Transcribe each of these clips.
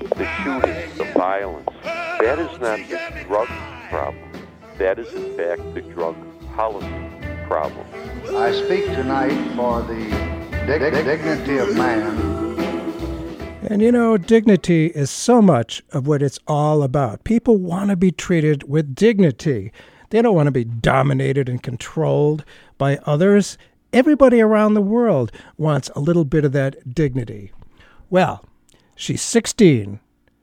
The shootings, the violence, that is not the drug problem. That is, in fact, the drug policy problem. I speak tonight for the dignity of man. And you know, dignity is so much of what it's all about. People want to be treated with dignity. They don't want to be dominated and controlled by others. Everybody around the world wants a little bit of that dignity. Well, she's 16.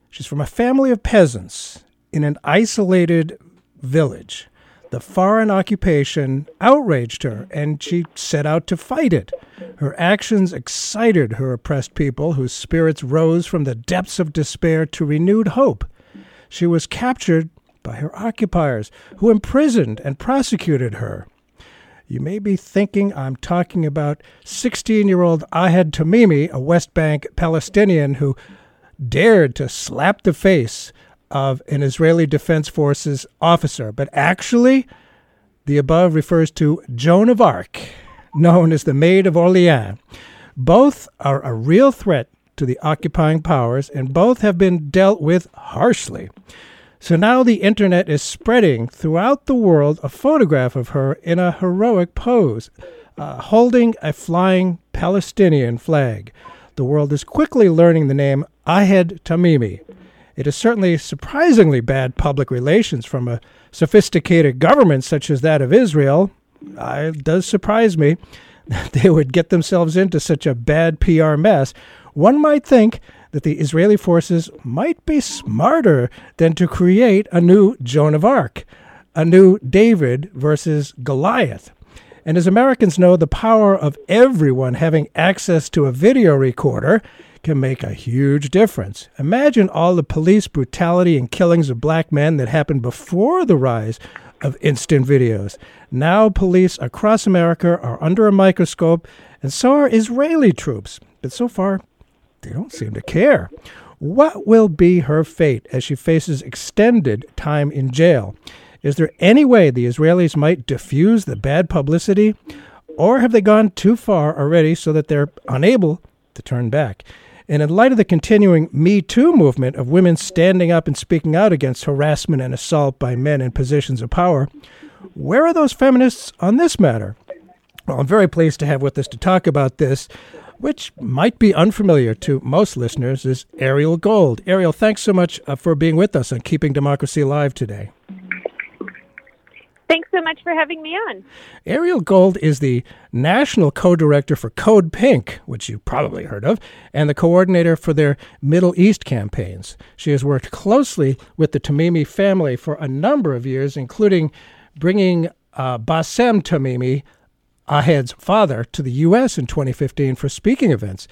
She's from a family of peasants in an isolated village. The foreign occupation outraged her, and she set out to fight it. Her actions excited her oppressed people, whose spirits rose from the depths of despair to renewed hope. She was captured by her occupiers, who imprisoned and prosecuted her. You may be thinking I'm talking about 16 year old Ahed Tamimi, a West Bank Palestinian who dared to slap the face of an Israeli Defense Forces officer, but actually, the above refers to Joan of Arc, known as the Maid of Orleans. Both are a real threat to the occupying powers, and both have been dealt with harshly. So now the internet is spreading throughout the world a photograph of her in a heroic pose, uh, holding a flying Palestinian flag. The world is quickly learning the name Ahed Tamimi, it is certainly surprisingly bad public relations from a sophisticated government such as that of Israel. It does surprise me that they would get themselves into such a bad PR mess. One might think that the Israeli forces might be smarter than to create a new Joan of Arc, a new David versus Goliath. And as Americans know, the power of everyone having access to a video recorder can make a huge difference. Imagine all the police brutality and killings of black men that happened before the rise of instant videos. Now, police across America are under a microscope, and so are Israeli troops. But so far, they don't seem to care. What will be her fate as she faces extended time in jail? Is there any way the Israelis might diffuse the bad publicity? Or have they gone too far already so that they're unable to turn back? And in light of the continuing Me Too movement of women standing up and speaking out against harassment and assault by men in positions of power, where are those feminists on this matter? Well, I'm very pleased to have with us to talk about this, which might be unfamiliar to most listeners, is Ariel Gold. Ariel, thanks so much uh, for being with us and Keeping Democracy Alive today. Thanks so much for having me on. Ariel Gold is the national co director for Code Pink, which you've probably heard of, and the coordinator for their Middle East campaigns. She has worked closely with the Tamimi family for a number of years, including bringing uh, Bassem Tamimi, Ahed's father, to the U.S. in 2015 for speaking events.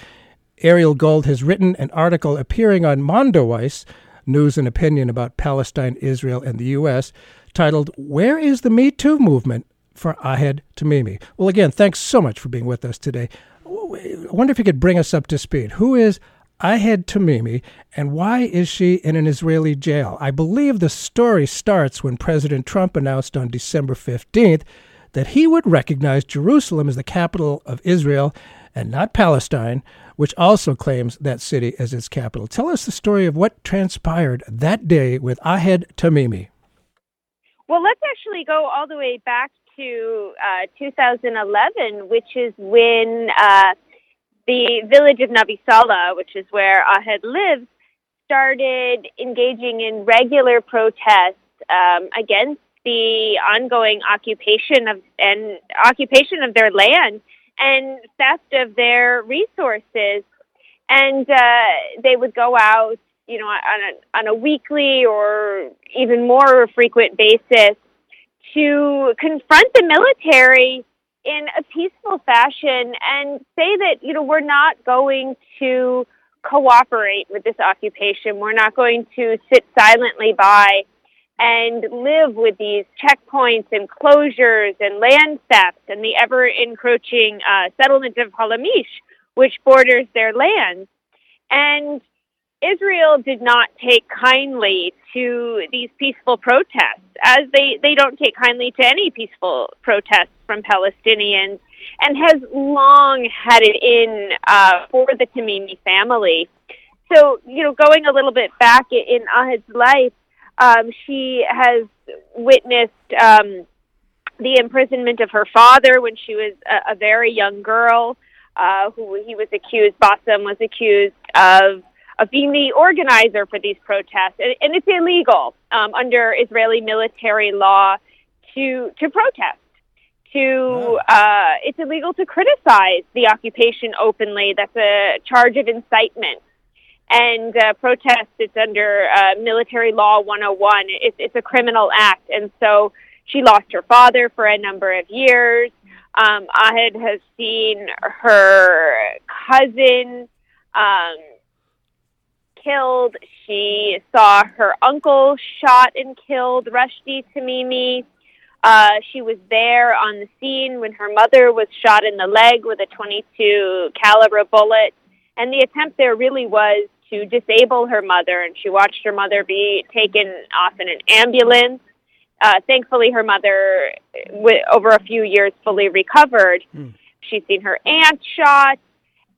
Ariel Gold has written an article appearing on Mondoweiss, news and opinion about Palestine, Israel, and the U.S titled Where is the Me Too Movement for Ahed Tamimi? Well, again, thanks so much for being with us today. I wonder if you could bring us up to speed. Who is Ahed Tamimi, and why is she in an Israeli jail? I believe the story starts when President Trump announced on December 15th that he would recognize Jerusalem as the capital of Israel and not Palestine, which also claims that city as its capital. Tell us the story of what transpired that day with Ahed Tamimi. Well, let's actually go all the way back to uh, 2011, which is when uh, the village of Nabi Salah, which is where Ahed lives, started engaging in regular protests um, against the ongoing occupation of and occupation of their land and theft of their resources. And uh, they would go out, you know, on a, on a weekly or even more frequent basis to confront the military in a peaceful fashion and say that, you know, we're not going to cooperate with this occupation. We're not going to sit silently by and live with these checkpoints and closures and land thefts and the ever encroaching uh, settlement of Halamish, which borders their lands. And Israel did not take kindly to these peaceful protests, as they, they don't take kindly to any peaceful protests from Palestinians, and has long had it in uh, for the Tamimi family. So, you know, going a little bit back in Ahed's life, um, she has witnessed um, the imprisonment of her father when she was a, a very young girl, uh, who he was accused, Bassem was accused of of being the organizer for these protests, and, and it's illegal um, under Israeli military law to to protest. To uh, it's illegal to criticize the occupation openly. That's a charge of incitement. And uh, protest, it's under uh, military law 101. It's, it's a criminal act. And so she lost her father for a number of years. Um, Ahed has seen her cousin um, killed. She saw her uncle shot and killed, Rushdie Tamimi. Uh, she was there on the scene when her mother was shot in the leg with a 22 caliber bullet. And the attempt there really was to disable her mother, and she watched her mother be taken off in an ambulance. Uh, thankfully, her mother, w- over a few years, fully recovered. Mm. She's seen her aunt shot,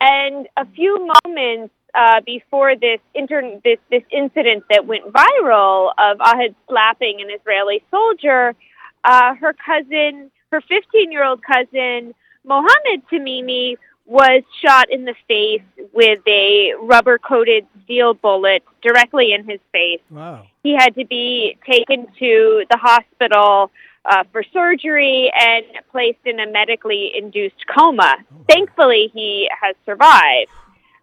and a few moments uh, before this, inter- this this incident that went viral of Ahed slapping an Israeli soldier, uh, her cousin, her 15 year old cousin, Mohammed Tamimi, was shot in the face with a rubber coated steel bullet directly in his face. Wow. He had to be taken to the hospital uh, for surgery and placed in a medically induced coma. Thankfully, he has survived.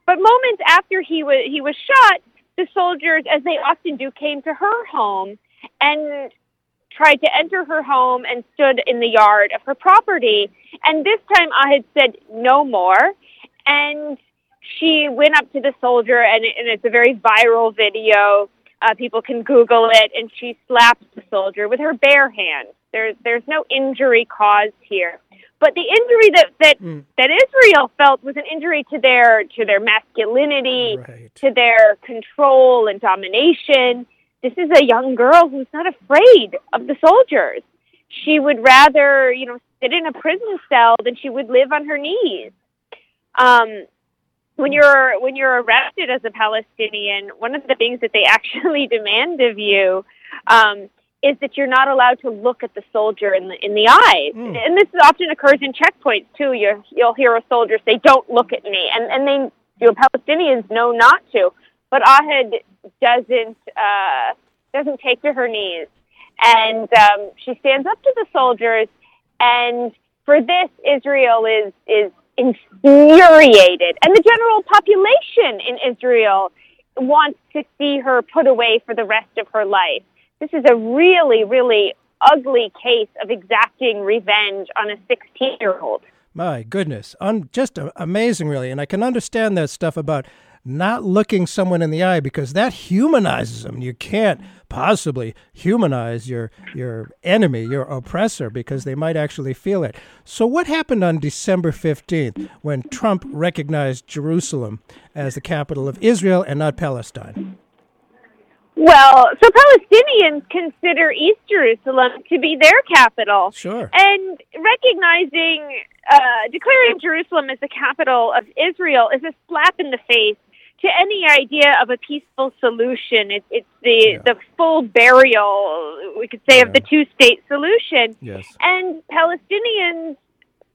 But moments after he was he was shot, the soldiers, as they often do, came to her home and tried to enter her home and stood in the yard of her property. And this time Ahed said no more. And she went up to the soldier, and, and it's a very viral video. Uh, people can Google it, and she slaps the soldier with her bare hand. There's there's no injury caused here, but the injury that that Mm. that Israel felt was an injury to their to their masculinity, Right. to their control and domination. This is a young girl who's not afraid of the soldiers. She would rather, you know, sit in a prison cell than she would live on her knees. Um, when you're when you're arrested as a Palestinian, one of the things that they actually demand of you um, is that you're not allowed to look at the soldier in the in the eyes. Mm. And this often occurs in checkpoints too. You you'll hear a soldier say, "Don't look at me," and and they you know Palestinians know not to, but Ahed doesn't uh, doesn't take to her knees, and um, she stands up to the soldiers. And for this, Israel is is infuriated, and the general population in Israel wants to see her put away for the rest of her life. This is a really, really ugly case of exacting revenge on a 16 year old. My goodness, Un- just a- amazing, really. And I can understand that stuff about not looking someone in the eye because that humanizes them. You can't possibly humanize your your enemy, your oppressor, because they might actually feel it. So, what happened on December fifteenth when Trump recognized Jerusalem as the capital of Israel and not Palestine? Well, so Palestinians consider East Jerusalem to be their capital. Sure. And recognizing, uh, declaring Jerusalem as the capital of Israel is a slap in the face to any idea of a peaceful solution. It, it's the, the full burial, we could say, of the two state solution. Yes. And Palestinians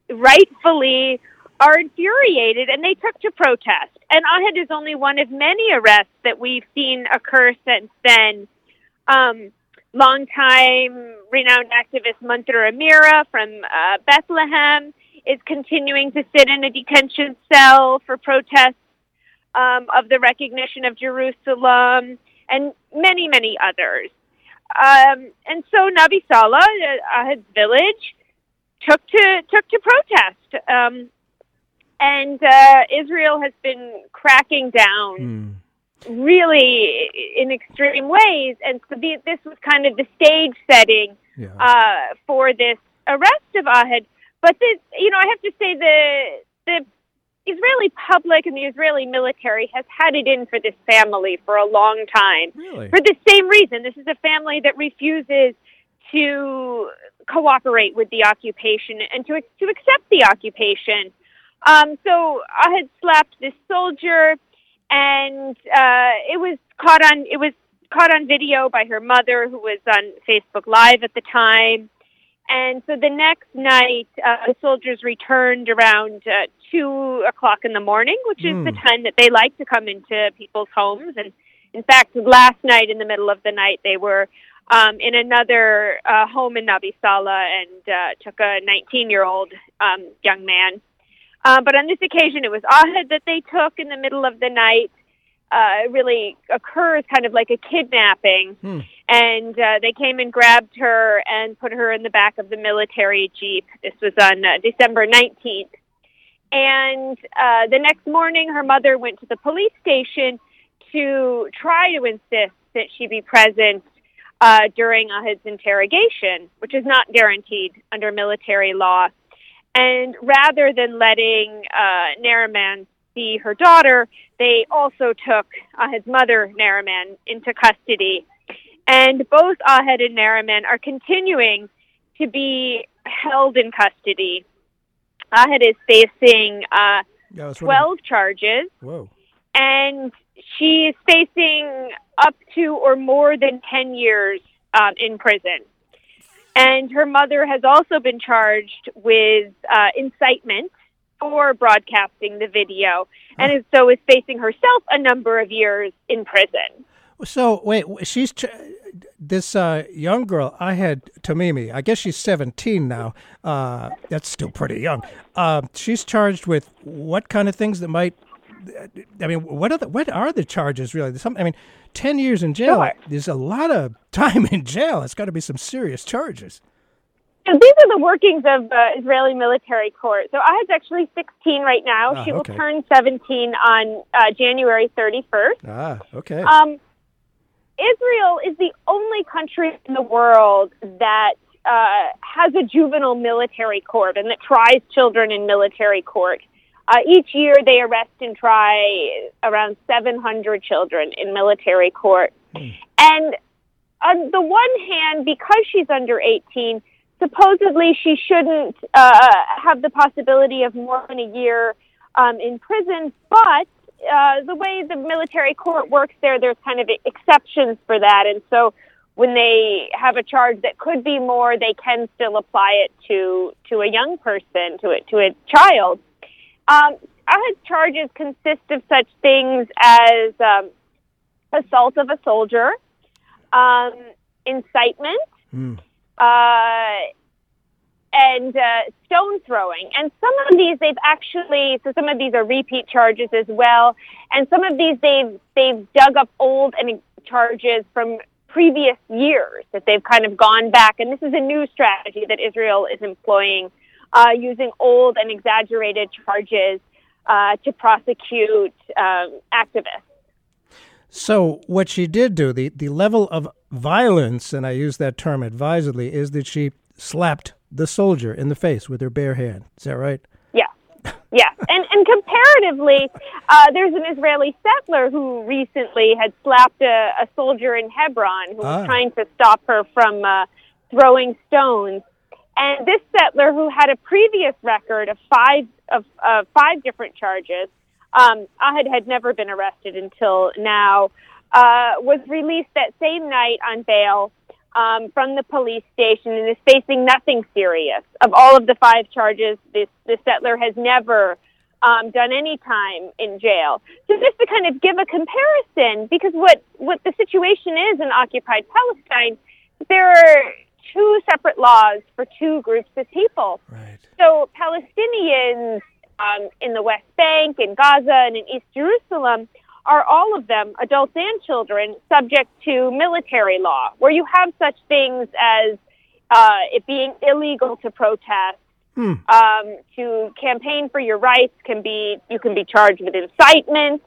rightfully are infuriated and they took to protest. And Ahed is only one of many arrests that we've seen occur since then. Um, longtime renowned activist Munther Amira from uh, Bethlehem is continuing to sit in a detention cell for protests um, of the recognition of Jerusalem, and many, many others. Um, and so Nabi Salah, uh, Ahed's village, took to took to protest, um, and uh, Israel has been cracking down really in extreme ways. And so the, this was kind of the stage setting uh, for this arrest of Ahed. But this, you know, I have to say the the Israeli public and the Israeli military has had it in for this family for a long time. Really? For the same reason. This is a family that refuses to cooperate with the occupation and to to accept the occupation. Um, so Ahed slapped this soldier, and uh, it was caught on it was caught on video by her mother, who was on Facebook Live at the time. And so the next night, uh, the soldiers returned around uh, two o'clock in the morning, which is the Hmm. time that they like to come into people's homes. And in fact, last night in the middle of the night, they were um, in another uh, home in Nabi Salah and uh, took a 19-year-old um, young man. Uh, but on this occasion, it was Ahed that they took in the middle of the night. Uh, it really occurs kind of like a kidnapping and uh, they came and grabbed her and put her in the back of the military jeep. This was on uh, December 19th. And uh, the next morning, her mother went to the police station to try to insist that she be present uh, during Ahed's interrogation, which is not guaranteed under military law. And rather than letting uh, Nariman see her daughter, they also took Ahed's mother, Nariman, into custody. And both Ahed and Nariman are continuing to be held in custody. Ahed is facing uh, Yeah, I was wondering- 12 charges, Whoa. and she is facing up to or more than 10 years um, in prison. And her mother has also been charged with uh, incitement for broadcasting the video, and so is facing herself a number of years in prison. So wait, she's ch- this uh, young girl. Ahed Tamimi. I guess she's seventeen now. Uh, that's still pretty young. Uh, she's charged with what kind of things that might? I mean, what are the what are the charges really? Some, I mean, ten years in jail. Sure. There's a lot of time in jail. It's got to be some serious charges. So these are the workings of uh, Israeli military court. So Ahed's actually 16 right now. Ah, she will turn 17 on uh, January 31st. Ah, okay. Um, Israel is the only country in the world that uh, has a juvenile military court and that tries children in military court. Uh, each year, they arrest and try around 700 children in military court. And on the one hand, because she's under 18, supposedly she shouldn't uh, have the possibility of more than a year um, in prison. But uh, the way the military court works there, there's kind of exceptions for that. And so when they have a charge that could be more, they can still apply it to to a young person, to a, to a child. Um, Ahed's charges consist of such things as um, assault of a soldier, um, incitement, uh, and uh, stone throwing. And some of these they've actually so some of these are repeat charges as well, and some of these they've they've dug up old and charges from previous years that they've kind of gone back. And this is a new strategy that Israel is employing, uh, using old and exaggerated charges uh, to prosecute um, activists. So what she did do, the, the level of violence, and I use that term advisedly, is that she slapped the soldier in the face with her bare hand. Is that right? Yeah, yeah, and and comparatively, uh, there's an Israeli settler who recently had slapped a, a soldier in Hebron who was Ah. trying to stop her from uh, throwing stones. And this settler, who had a previous record of five of uh, five different charges, um, Ahed had never been arrested until now, uh, was released that same night on bail um, from the police station and is facing nothing serious. Of all of the five charges, this the settler has never um, done any time in jail. So just to kind of give a comparison, because what what the situation is in occupied Palestine, there are two separate laws for two groups of people. Right. So Palestinians um, in the West Bank, in Gaza, and in East Jerusalem are all of them, adults and children, subject to military law, where you have such things as uh, it being illegal to protest, Hmm. um, to campaign for your rights can be you can be charged with incitement,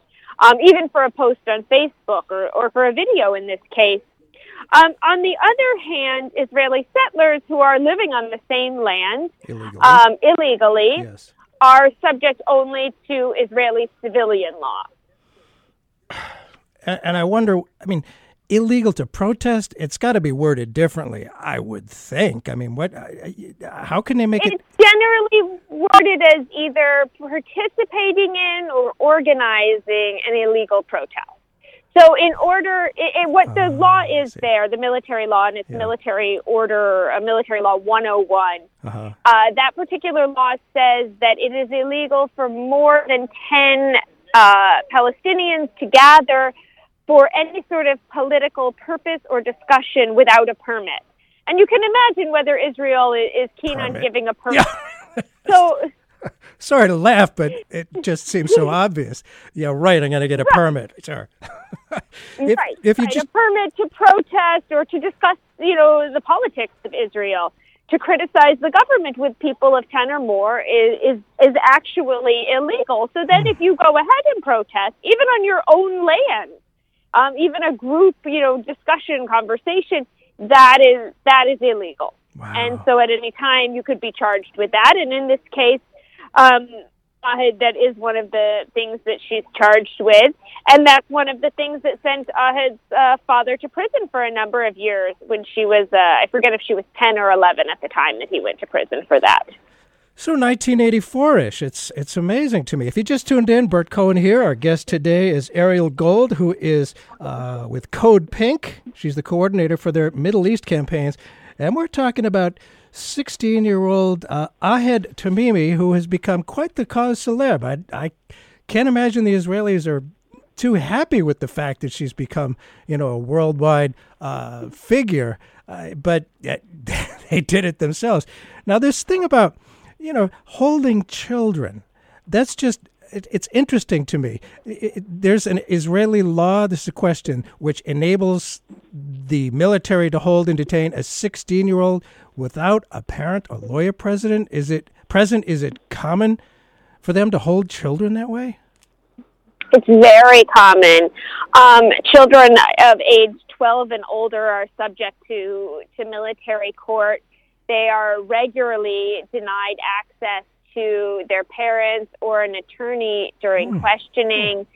um, even for a post on Facebook or, or for a video in this case. Um, on the other hand, Israeli settlers who are living on the same land Illegally. um, illegally yes. are subject only to Israeli civilian law. And, I wonder, I mean, illegal to protest, it's got to be worded differently, I would think. I mean, what, how can they make it? It's generally worded as either participating in or organizing an illegal protest. So, in order, it, it, what the law is there, the military law, and it's military order, uh, military law 101. Uh-huh. Uh, that particular law says that it is illegal for more than 10 uh, Palestinians to gather for any sort of political purpose or discussion without a permit. And you can imagine whether Israel is keen on giving a permit. so, Sorry to laugh, but it just seems so obvious. Yeah, right. I'm going to get a permit. Sure. if, right, if you right, just a permit to protest or to discuss, you know, the politics of Israel, to criticize the government with people of ten or more is is, is actually illegal. So then, if you go ahead and protest, even on your own land, um, even a group, you know, discussion, conversation, that is that is illegal. And so, at any time, you could be charged with that. And in this case, um, Ahed, that is one of the things that she's charged with, and that's one of the things that sent Ahed's uh, father to prison for a number of years when she was, uh, I forget if she was 10 or 11 at the time that he went to prison for that. So 1984-ish. It's it's amazing to me. If you just tuned in, Bert Cohen here. Our guest today is Ariel Gold, who is uh, with Code Pink. She's the coordinator for their Middle East campaigns, and we're talking about 16-year-old uh, Ahed Tamimi, who has become quite the cause celeb. I, I can't imagine the Israelis are too happy with the fact that she's become, you know, a worldwide uh, figure. Uh, but uh, they did it themselves. Now, this thing about, you know, holding children, that's just. It, it's interesting to me. It- there's an Israeli law, this is a question, which enables the military to hold and detain a 16 year old without a parent or lawyer present. Is it present? Is it common for them to hold children that way? It's very common. Um, children of age 12 and older are subject to, to military court. They are regularly denied access to their parents or an attorney during questioning.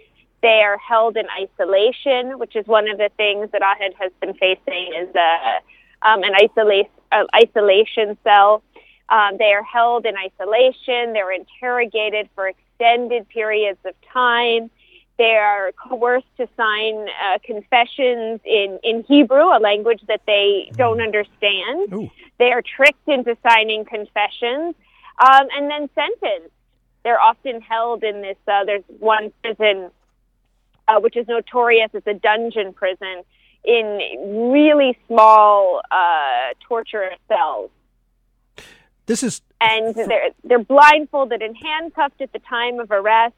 They are held in isolation, which is one of the things that Ahed has been facing is a, um, an isolation, uh, isolation cell. Um, they are held in isolation. They're interrogated for extended periods of time. They are coerced to sign uh, confessions in, in Hebrew, a language that they don't understand. Ooh. They are tricked into signing confessions um, and then sentenced. They're often held in this, uh, there's one prison uh, which is notorious as a dungeon prison in really small uh, torture cells This is and they're they're blindfolded and handcuffed at the time of arrest.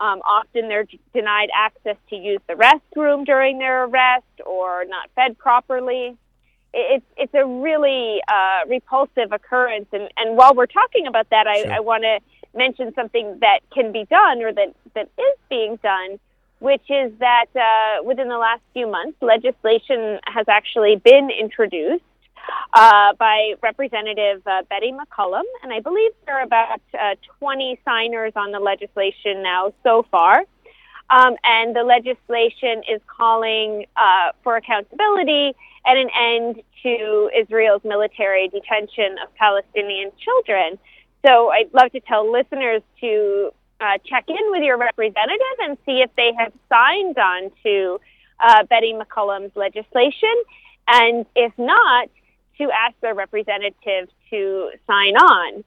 Um, often they're denied access to use the restroom during their arrest or not fed properly. It- It's it's a really uh, repulsive occurrence. And, and while we're talking about that, I, Sure. I want to mention something that can be done or that, that is being done, which is that uh, within the last few months, legislation has actually been introduced uh, by Representative uh, Betty McCollum, and I believe there are about uh, 20 signers on the legislation now so far. Um, and the legislation is calling uh, for accountability and an end to Israel's military detention of Palestinian children. So I'd love to tell listeners to uh, check in with your representative and see if they have signed on to uh, Betty McCollum's legislation. And if not, to ask their representative to sign on.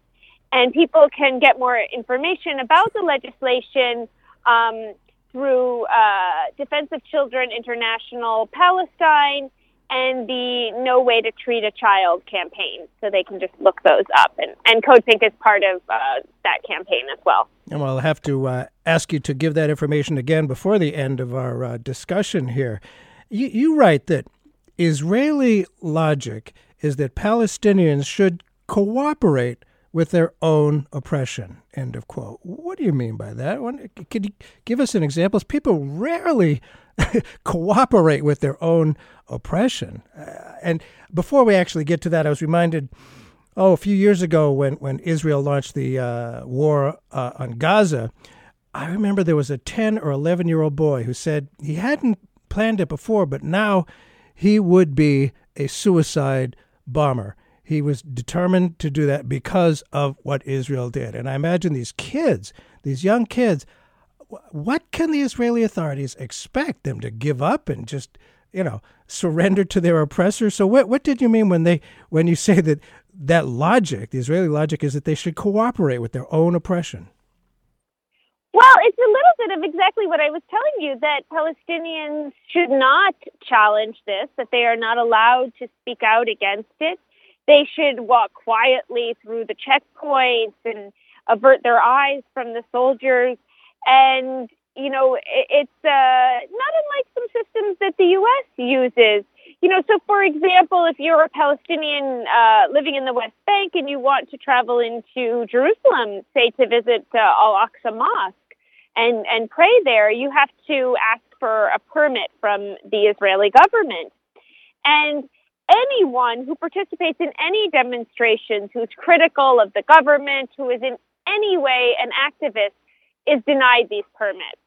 And people can get more information about the legislation um, through uh, Defense of Children International Palestine and the No Way to Treat a Child campaign. So they can just look those up. And, and Code Pink is part of uh, that campaign as well. And I'll have to uh, ask you to give that information again before the end of our uh, discussion here. You, you write that Israeli logic is that Palestinians should cooperate with their own oppression. End of quote. What do you mean by that? Could you give us an example? People rarely cooperate with their own oppression. Uh, and before we actually get to that, I was reminded, oh, a few years ago when, when Israel launched the uh, war uh, on Gaza, I remember there was a 10 or 11 year old boy who said he hadn't planned it before, but now he would be a suicide bomber. He was determined to do that because of what Israel did. And I imagine these kids, these young kids, what can the Israeli authorities expect them to give up and just, you know, surrender to their oppressors? So what what did you mean when they when you say that that logic, the Israeli logic is that they should cooperate with their own oppression? Well, it's a little bit of exactly what I was telling you that Palestinians should not challenge this, that they are not allowed to speak out against it. They should walk quietly through the checkpoints and avert their eyes from the soldiers and you know it's uh, not unlike some systems that the U.S. uses. You know, so for example, if you're a Palestinian uh, living in the West Bank and you want to travel into Jerusalem, say to visit uh, Al Aqsa Mosque and and pray there, you have to ask for a permit from the Israeli government. And anyone who participates in any demonstrations, who's critical of the government, who is in any way an activist, is denied these permits.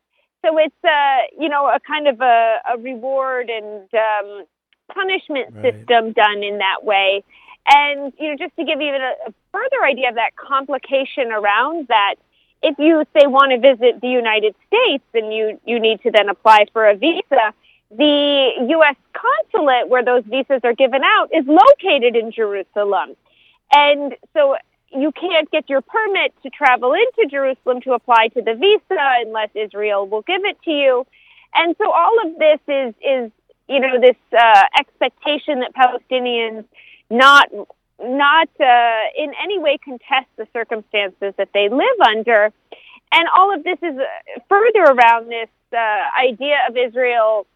So it's a uh, you know a kind of a, a reward and um, punishment right. system done in that way. And you know, just to give you a, a further idea of that complication around that, if you say want to visit the United States and you you need to then apply for a visa, the U.S. consulate where those visas are given out is located in Jerusalem. And so you can't get your permit to travel into Jerusalem to apply to the visa unless Israel will give it to you. And so all of this is is you know this uh, expectation that Palestinians not not uh, in any way contest the circumstances that they live under, and all of this is further around this uh, idea of Israel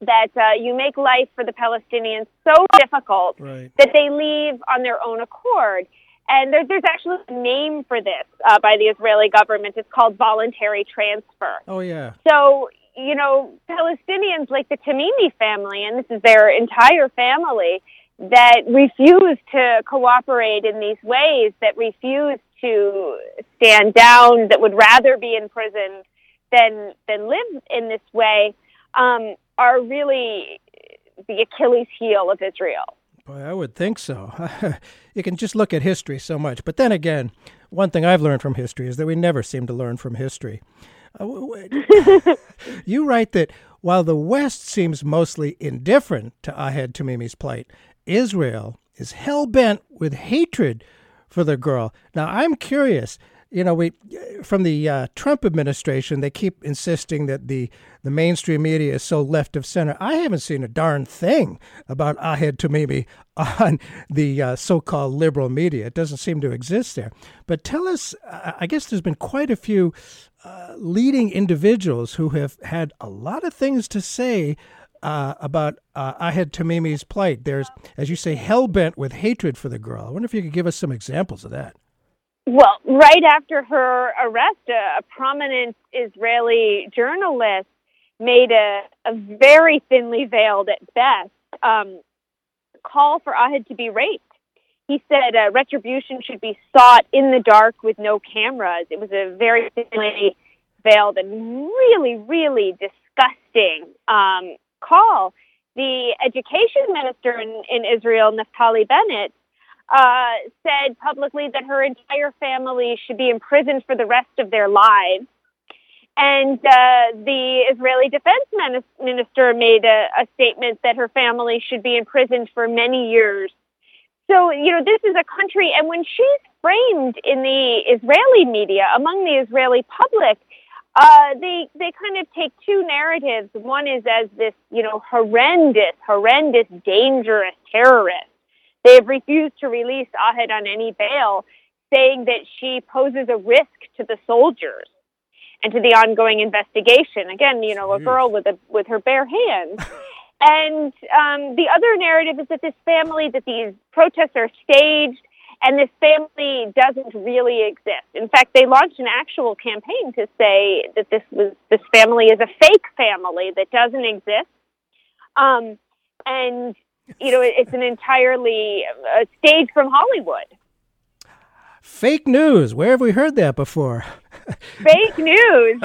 that uh, you make life for the Palestinians so difficult right. that they leave on their own accord. And there, there's actually a name for this uh, by the Israeli government. It's called voluntary transfer. Oh, yeah. So, you know, Palestinians like the Tamimi family, and this is their entire family, that refuse to cooperate in these ways, that refuse to stand down, that would rather be in prison than, than live in this way, um, are really the Achilles heel of Israel. Boy, I would think so. you can just look at history so much. But then again, one thing I've learned from history is that we never seem to learn from history. Uh, you write that while the West seems mostly indifferent to Ahed Tamimi's plight, Israel is hell bent with hatred for the girl. Now, I'm curious you know, we from the uh, Trump administration, they keep insisting that the the mainstream media is so left of center. I haven't seen a darn thing about Ahed Tamimi on the uh, so-called liberal media. It doesn't seem to exist there. But tell us, I guess there's been quite a few uh, leading individuals who have had a lot of things to say uh, about uh, Ahed Tamimi's plight. There's, as you say, hell bent with hatred for the girl. I wonder if you could give us some examples of that. Well, right after her arrest, a, a prominent Israeli journalist made a, a very thinly veiled, at best, um, call for Ahed to be raped. He said uh, retribution should be sought in the dark with no cameras. It was a very thinly veiled and really, really disgusting um, call. The education minister in, in Israel, Naftali Bennett, uh, said publicly that her entire family should be imprisoned for the rest of their lives. And uh, the Israeli defense minister made a, a statement that her family should be imprisoned for many years. So, you know, this is a country, and when she's framed in the Israeli media, among the Israeli public, uh, they they kind of take two narratives. One is as this, you know, horrendous, horrendous, dangerous terrorist. They have refused to release Ahed on any bail, saying that she poses a risk to the soldiers and to the ongoing investigation. Again, you know, a girl with a with her bare hands. and um, the other narrative is that this family, that these protests are staged, and this family doesn't really exist. In fact, they launched an actual campaign to say that this was this family is a fake family that doesn't exist. Um, and you know, it's an entirely uh, stage from Hollywood. Fake news. Where have we heard that before? Fake news.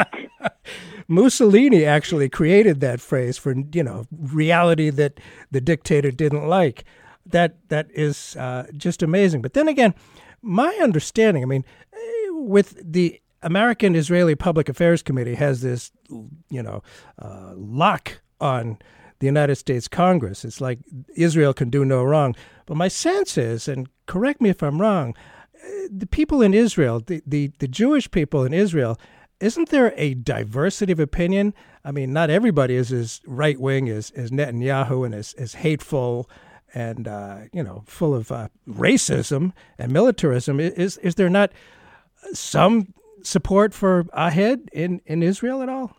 Mussolini actually created that phrase for you know reality that the dictator didn't like. That that is uh, just amazing. But then again, my understanding. I mean, eh, with the American Israeli Public Affairs Committee has this you know uh, lock on the United States Congress. It's like Israel can do no wrong. But my sense is, and correct me if I'm wrong, eh, the people in Israel, the, the, the Jewish people in Israel, isn't there a diversity of opinion? I mean, not everybody is as right wing as, as Netanyahu and as, as hateful and uh, you know full of uh, racism and militarism. Is is there not some support for Ahed in, in Israel at all?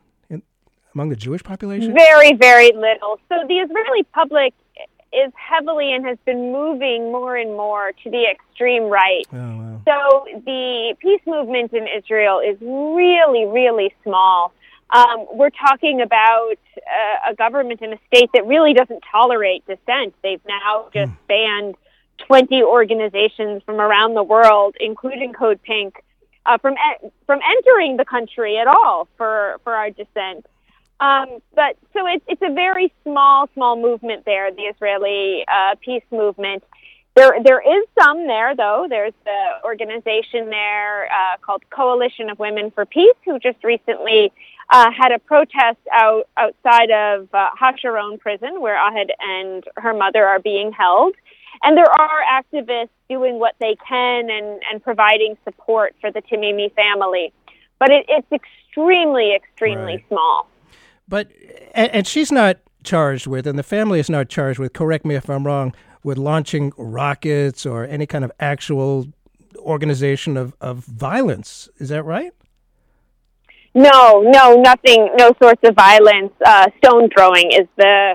Among the Jewish population? Very, very little. So the Israeli public is heavily and has been moving more and more to the extreme right. Oh, wow. So the peace movement in Israel is really, really small. Um, we're talking about uh, a government in a state that really doesn't tolerate dissent. They've now just mm. banned 20 organizations from around the world, including Code Pink, uh, from e- from entering the country at all for for our dissent. Um, but so it's it's a very small, small movement there, the Israeli uh, peace movement. There, there is some there though. There's the organization there uh, called Coalition of Women for Peace, who just recently uh, had a protest out outside of uh, Hasharon prison, where Ahed and her mother are being held. And there are activists doing what they can and, and providing support for the Tamimi family. But it, it's extremely, extremely Right. small. But and, and she's not charged with, and the family is not charged with. Correct me if I'm wrong. With launching rockets or any kind of actual organization of, of violence. Is that right? No, no, nothing, no sorts of violence. Uh, stone throwing is the,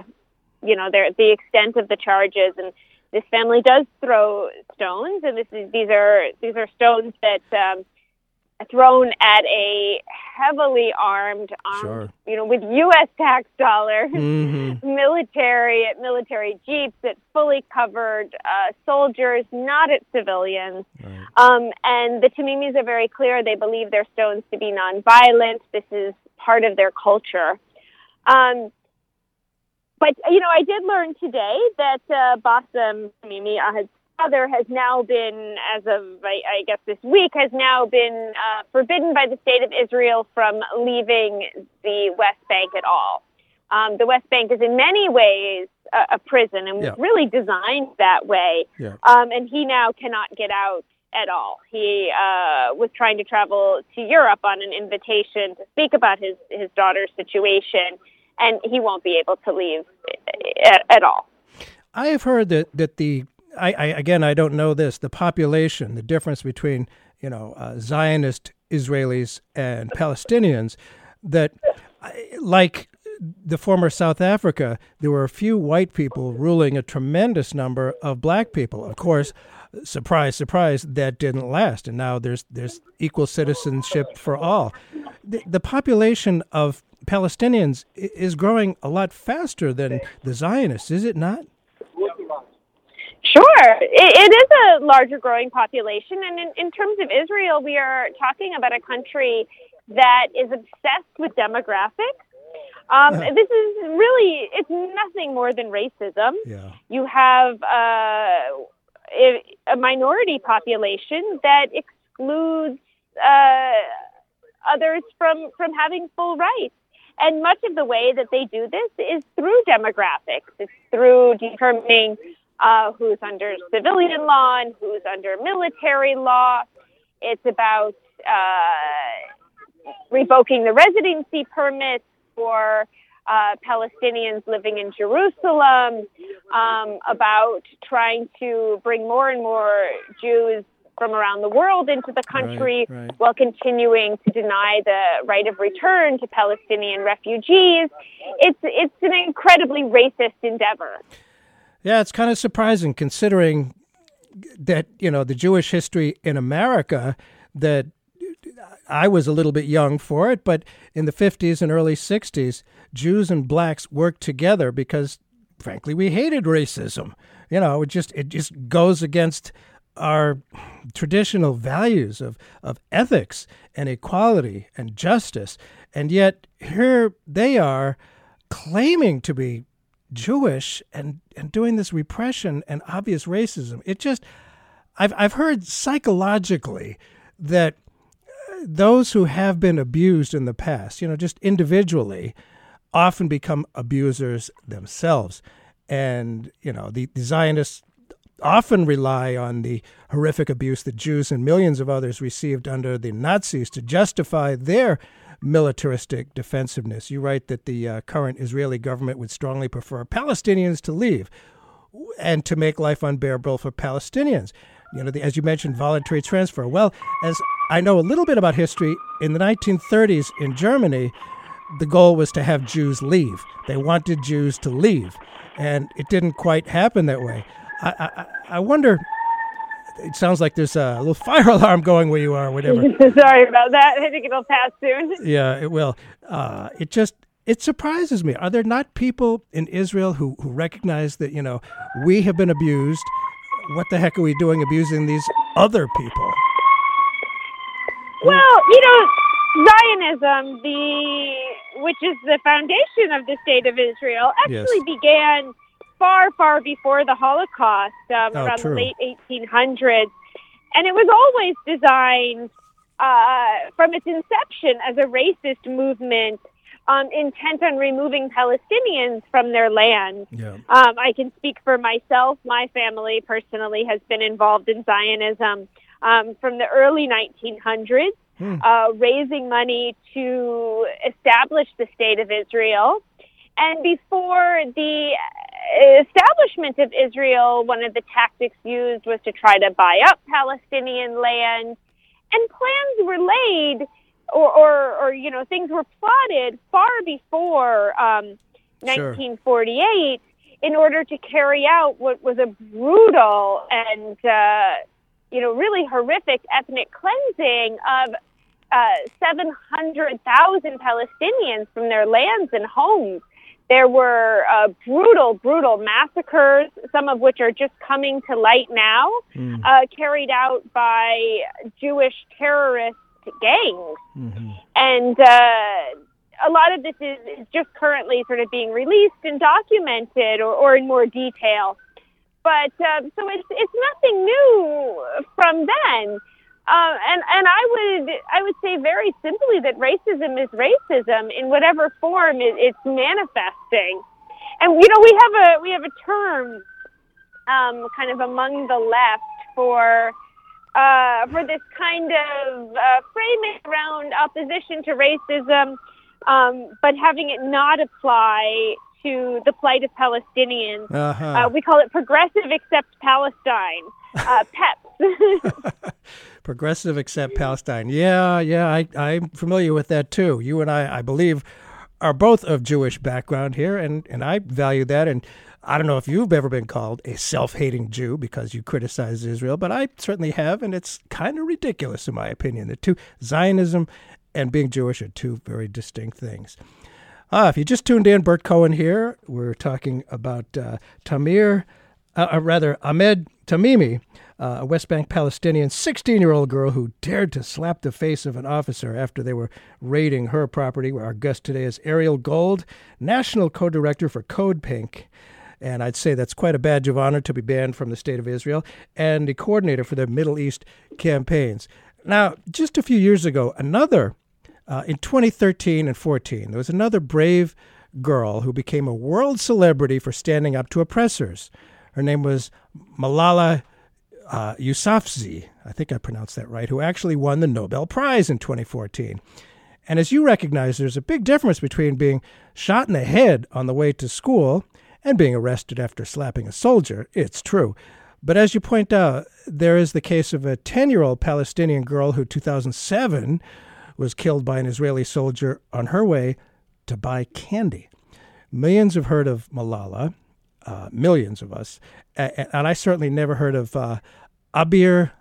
you know, their the extent of the charges, and this family does throw stones, and this is these are these are stones that um, thrown at a heavily armed, armed Sure. you know, with U.S. tax dollars, Mhm. military at military jeeps at fully covered uh, soldiers, not at civilians. Um, and the Tamimis are very clear; they believe their stones to be nonviolent. This is part of their culture. Um, but you know, I did learn today that uh, Bassem Tamimi, Ahed's father, has now been, as of I, I guess this week, has now been uh, forbidden by the state of Israel from leaving the West Bank at all. Um, the West Bank is in many ways a, a prison and was Yeah. really designed that way. Yeah. Um, and he now cannot get out at all. He uh, was trying to travel to Europe on an invitation to speak about his, his daughter's situation, and he won't be able to leave at, at all. I have heard that that the I, I again I don't know this. The population the difference between you know uh, Zionist Israelis and Palestinians that like the former South Africa there were a few white people ruling a tremendous number of black people. Of course surprise surprise that didn't last. And now there's there's equal citizenship for all. The, the population of Palestinians is growing a lot faster than the Zionists is it not Sure, it, it is a larger growing population, and in, in terms of Israel, we are talking about a country that is obsessed with demographics. Um, Yeah. This is really, it's nothing more than racism. Yeah. You have uh, a, a minority population that excludes uh, others from, from having full rights. And much of the way that they do this is through demographics. It's through determining uh, who's under civilian law and who's under military law. It's about uh, revoking the residency permits for uh, Palestinians living in Jerusalem, um, about trying to bring more and more Jews from around the world into the country Right, right. while continuing to deny the right of return to Palestinian refugees. It's it's an incredibly racist endeavor. Yeah, it's kind of surprising considering that, you know, the Jewish history in America that I was a little bit young for it, but in the 50s and early 60s, Jews and blacks worked together because frankly we hated racism. You know, it just it just goes against our traditional values of, of ethics and equality and justice. And yet here they are claiming to be Jewish and, and doing this repression and obvious racism. It just, I've, I've heard psychologically that uh, those who have been abused in the past, you know, just individually, often become abusers themselves. And, you know, the, the Zionists often rely on the horrific abuse that Jews and millions of others received under the Nazis to justify their militaristic defensiveness. You write that the uh, current Israeli government would strongly prefer Palestinians to leave and to make life unbearable for Palestinians. You know, the, as you mentioned, voluntary transfer. Well, as I know a little bit about history, in the 1930s in Germany, the goal was to have Jews leave. They wanted Jews to leave, and it didn't quite happen that way. I, I, I wonder. It sounds like there's a little fire alarm going where you are, whatever. Sorry about that. I think it'll pass soon. Yeah, it will. Uh, it just it surprises me. Are there not people in Israel who, who recognize that you know we have been abused? What the heck are we doing abusing these other people? Well, you know, Zionism, the which is the foundation of the state of Israel, actually Yes. began far, far before the Holocaust, um, Oh, around true. the late 1800s, and it was always designed uh, from its inception as a racist movement. Um, intent on removing Palestinians from their land. Yeah. Um, I can speak for myself. My family personally has been involved in Zionism um, from the early 1900s, Hmm. uh, raising money to establish the state of Israel. And before the establishment of Israel, one of the tactics used was to try to buy up Palestinian land. And plans were laid, or, or, or you know, things were plotted far before um, Sure. 1948 in order to carry out what was a brutal and uh, you know really horrific ethnic cleansing of uh, 700,000 Palestinians from their lands and homes. There were uh, brutal, brutal massacres, some of which are just coming to light now, uh, carried out by Jewish terrorist gangs. And uh, a lot of this is, is just currently sort of being released and documented or, or in more detail. But um, so it's it's nothing new from then. Uh, and and I would I would say very simply that racism is racism in whatever form it, it's manifesting. And you know we have a we have a term um, kind of among the left for uh, for this kind of uh, framing around opposition to racism, um, but having it not apply to the plight of Palestinians. Uh-huh. Uh, we call it progressive except Palestine. Uh, PEPs. Progressive except Palestine. Yeah, yeah, I, I'm familiar with that too. You and I, I believe, are both of Jewish background here, and, and I value that. And I don't know if you've ever been called a self hating Jew because you criticize Israel, but I certainly have, and it's kind of ridiculous, in my opinion. The two, Zionism and being Jewish, are two very distinct things. Ah, if you just tuned in, Bert Cohen here. We're talking about uh, Tamir, uh, uh, rather Ahed Tamimi, uh, a West Bank Palestinian 16-year-old girl who dared to slap the face of an officer after they were raiding her property. Our guest today is Ariel Gold, national co-director for Code Pink. And I'd say that's quite a badge of honor to be banned from the state of Israel, and the coordinator for the Middle East campaigns. Now, just a few years ago, another uh, in 2013 and 14, there was another brave girl who became a world celebrity for standing up to oppressors. Her name was Malala uh, Yousafzai, I think I pronounced that right, who actually won the Nobel Prize in 2014. And as you recognize, there's a big difference between being shot in the head on the way to school and being arrested after slapping a soldier. It's true. But as you point out, there is the case of a 10 year old Palestinian girl who, 2007, was killed by an Israeli soldier on her way to buy candy. Millions have heard of Malala, uh, millions of us, and I certainly never heard of uh, Abir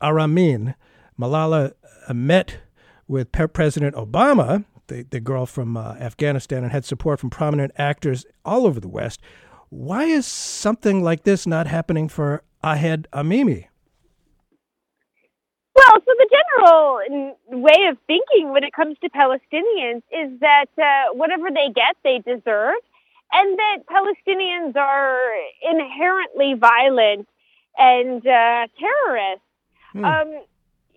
Aramin. Malala uh, met with President Obama, the, the girl from uh, Afghanistan, and had support from prominent actors all over the West. Why is something like this not happening for Ahed Tamimi? Well, so the general way of thinking when it comes to Palestinians is that uh, whatever they get, they deserve, and that Palestinians are inherently violent and uh, terrorists. Hmm. Um,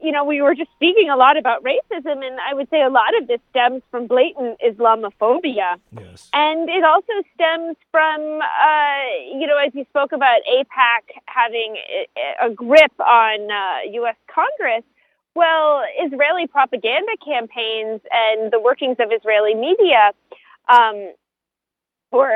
you know, we were just speaking a lot about racism, and I would say a lot of this stems from blatant Islamophobia. Yes. And it also stems from, uh, you know, as you spoke about AIPAC having a grip on uh, U.S. Congress. Well, Israeli propaganda campaigns and the workings of Israeli media, um, or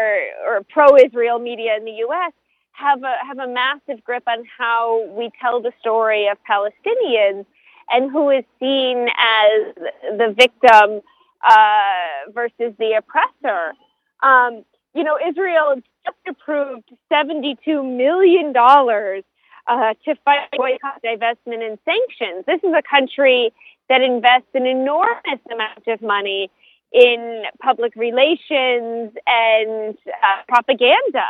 or pro-Israel media in the U.S. have a have a massive grip on how we tell the story of Palestinians and who is seen as the victim uh, versus the oppressor. Um, you know, Israel just approved $72 million uh, to fight boycott, divestment, and sanctions. This is a country that invests an enormous amount of money in public relations and uh, propaganda.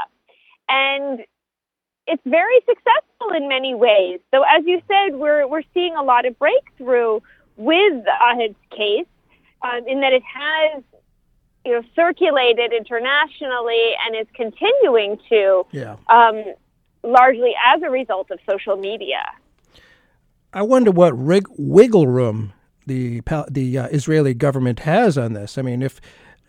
And it's very successful in many ways. So as you said, we're we're seeing a lot of breakthrough with Ahed's case, um, in that it has you know circulated internationally and is continuing to, yeah. um, largely as a result of social media. I wonder what rig- wiggle room the the uh, Israeli government has on this. I mean, if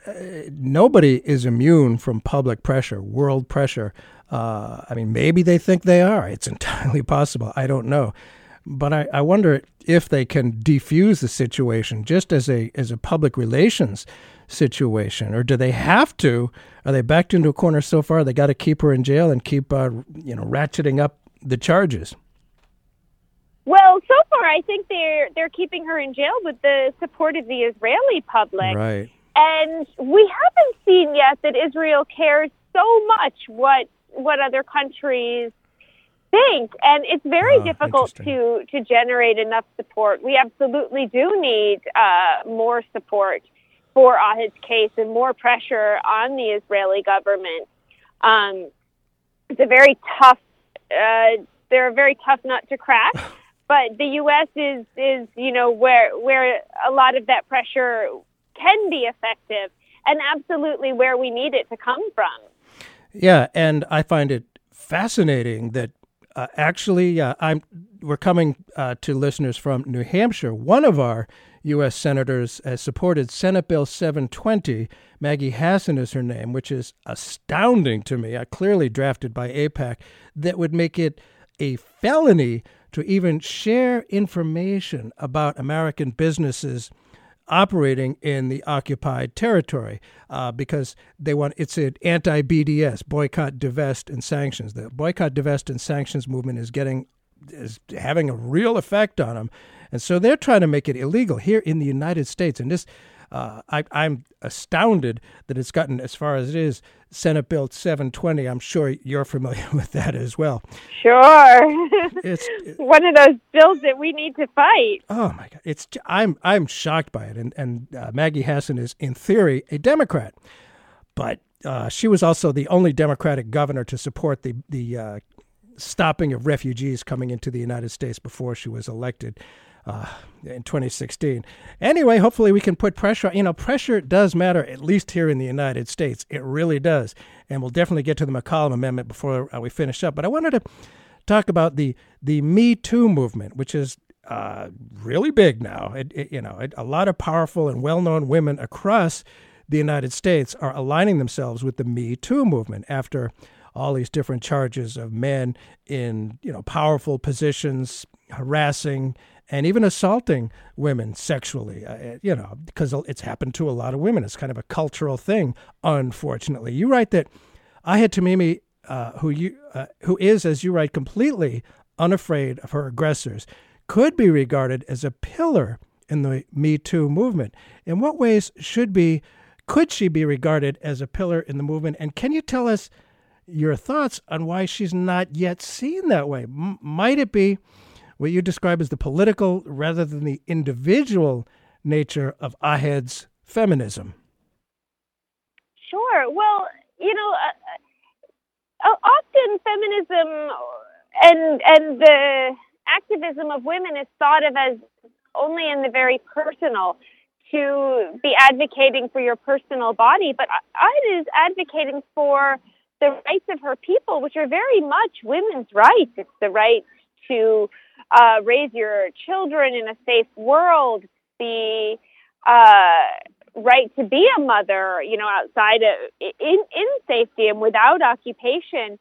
uh, nobody is immune from public pressure, world pressure. Uh, I mean, maybe they think they are. It's entirely possible. I don't know. But I, I wonder if they can defuse the situation just as a as a public relations situation, or do they have to? Are they backed into a corner so far they got to keep her in jail and keep uh, you know ratcheting up the charges? Well, so far I think they're they're keeping her in jail with the support of the Israeli public. Right. And we haven't seen yet that Israel cares so much what what other countries think. And it's very oh, difficult to to generate enough support. We absolutely do need uh, more support for Ahed's case and more pressure on the Israeli government. Um, it's a very tough uh, they're a very tough nut to crack but the US is is you know where where a lot of that pressure can be effective and absolutely where we need it to come from yeah, and I find it fascinating that uh, actually uh, I'm we're coming uh, to listeners from New Hampshire. One of our U.S. senators has supported Senate Bill 720. Maggie Hassan is her name, which is astounding to me. Uh, clearly drafted by AIPAC, that would make it a felony to even share information about American businesses operating in the occupied territory uh, because they want it's an anti-BDS boycott, divest, and sanctions. The boycott, divest, and sanctions movement is getting is having a real effect on them, and so they're trying to make it illegal here in the United States. And this uh, I, I'm astounded that it's gotten as far as it is. Senate Bill 720. I'm sure you're familiar with that as well. Sure. it's one of those bills that we need to fight. Oh my God! It's I'm I'm shocked by it. And and uh, Maggie Hassan is in theory a Democrat, but uh, she was also the only Democratic governor to support the the uh, stopping of refugees coming into the United States before she was elected uh, in 2016. Anyway, hopefully we can put pressure. You know, pressure does matter, at least here in the United States. It really does. And we'll definitely get to the McCollum Amendment before uh, we finish up. But I wanted to talk about the the Me Too movement, which is uh, really big now. It, it, you know, it, a lot of powerful and well-known women across the United States are aligning themselves with the Me Too movement after all these different charges of men in you know powerful positions harassing and even assaulting women sexually, uh, you know, because it's happened to a lot of women. It's kind of a cultural thing, unfortunately. You write that Ahed Tamimi, uh, who, you, uh, who is, as you write, completely unafraid of her aggressors, could be regarded as a pillar in the Me Too movement. In what ways should be could she be regarded as a pillar in the movement? And can you tell us your thoughts on why she's not yet seen that way? M- might it be what you describe as the political rather than the individual nature of Ahed's feminism? Sure. Well, you know, uh, uh, often feminism and and the activism of women is thought of as only in the very personal to be advocating for your personal body, but Ahed is advocating for the rights of her people, which are very much women's rights. It's the right to uh, raise your children in a safe world, the uh, right to be a mother, you know, outside of in in safety and without occupation.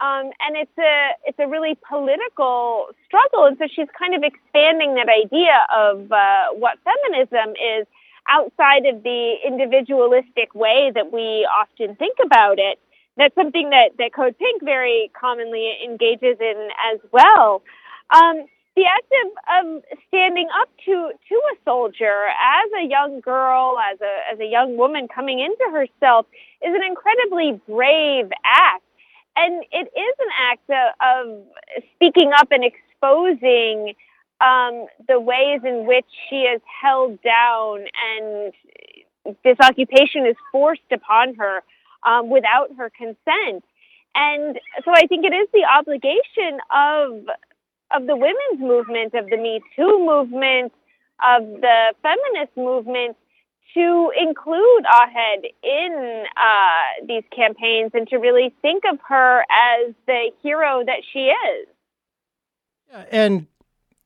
Um, and it's a it's a really political struggle, and so she's kind of expanding that idea of uh, what feminism is outside of the individualistic way that we often think about it. That's something that that Code Pink very commonly engages in as well. Um, the act of, of standing up to to a soldier as a young girl, as a as a young woman coming into herself, is an incredibly brave act and it is an act of, of speaking up and exposing um, the ways in which she is held down and this occupation is forced upon her um, without her consent. And so I think it is the obligation of of the women's movement, of the Me Too movement, of the feminist movement to include Ahed in uh, these campaigns and to really think of her as the hero that she is. And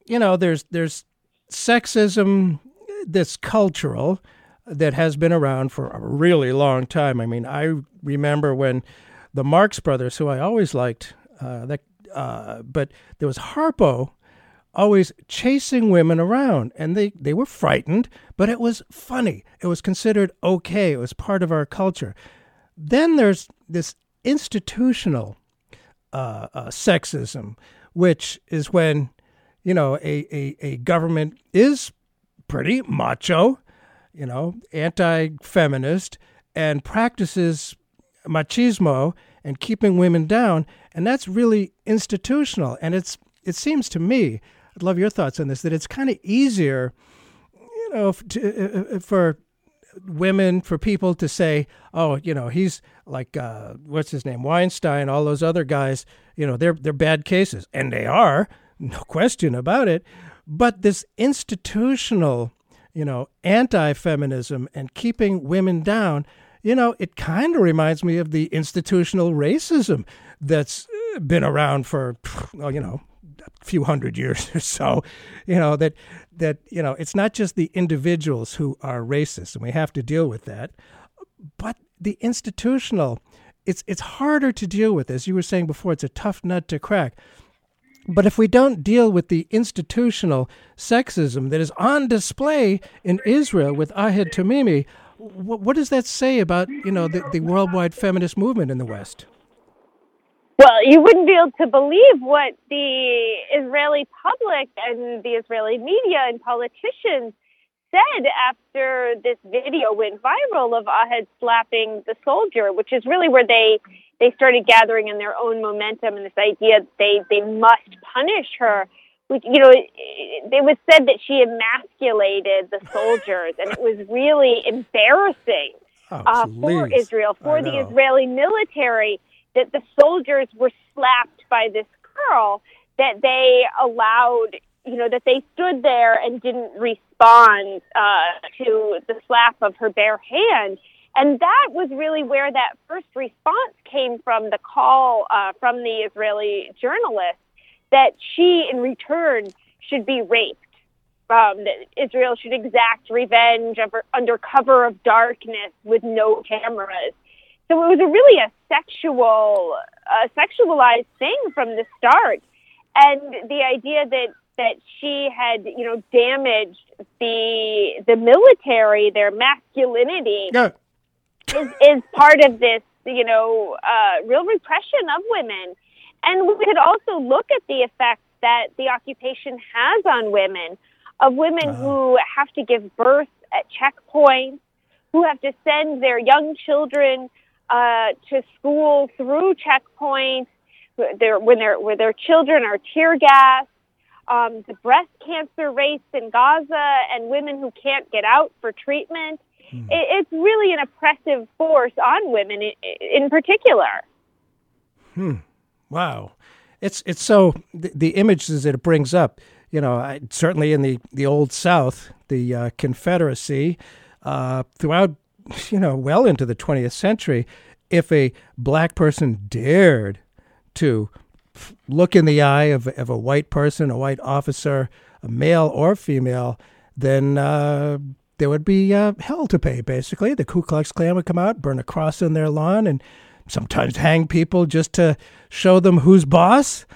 you know, there's there's sexism that's cultural that has been around for a really long time. I mean, I remember when the Marx Brothers, who I always liked, uh, that uh, but there was Harpo always chasing women around and they, they were frightened, but it was funny. It was considered okay. It was part of our culture. Then there's this institutional uh, uh, sexism, which is when, you know, a, a, a government is pretty macho, you know, anti feminist, and practices machismo and keeping women down. And that's really institutional. And it's it seems to me I'd love your thoughts on this. That it's kind of easier, you know, to, uh, uh, uh, for women, for people to say, "Oh, you know, he's like uh, what's his name, Weinstein, all those other guys. You know, they're they're bad cases, and they are, no question about it. But this institutional, you know, anti-feminism and keeping women down." You know, it kind of reminds me of the institutional racism that's uh, been around for, well, you know, a few hundred years or so, you know, that that, you know, it's not just the individuals who are racist, and we have to deal with that, but the institutional, it's it's harder to deal with. As you were saying before, it's a tough nut to crack. But if we don't deal with the institutional sexism that is on display in Israel with Ahed Tamimi, what, what does that say about you know the, the worldwide feminist movement in the West? Well, you wouldn't be able to believe what the Israeli public and the Israeli media and politicians said after this video went viral of Ahed slapping the soldier, which is really where they they started gathering in their own momentum and this idea that they they must punish her. Which, you know, it, it was said that she emasculated the soldiers, and it was really embarrassing oh, uh, for Israel, for the Israeli military that the soldiers were slapped by this girl, that they allowed, you know, that they stood there and didn't respond uh, to the slap of her bare hand. And that was really where that first response came from the call uh, from the Israeli journalist that she, in return, should be raped. Um, that Israel should exact revenge under, under cover of darkness with no cameras. So it was a really a sexual, a sexualized thing from the start. And the idea that that she had, you know, damaged the the military, their masculinity, Yeah. is, is part of this, you know, uh, real repression of women. And we could also look at the effects that the occupation has on women, of women who have to give birth at checkpoints, who have to send their young children uh, to school through checkpoints, their, when, their, when their children are tear gassed, um, the breast cancer rates in Gaza, and women who can't get out for treatment. It, it's really an oppressive force on women in, in particular. Hmm. Wow. It's it's so the, the images that it brings up. You know, I, certainly in the the old South, the uh, Confederacy, uh, throughout, you know, well into the 20th century, if a black person dared to look in the eye of, of a white person, a white officer, a male or female, then uh, there would be uh, hell to pay, basically. The Ku Klux Klan would come out, burn a cross in their lawn, and sometimes hang people just to show them who's boss.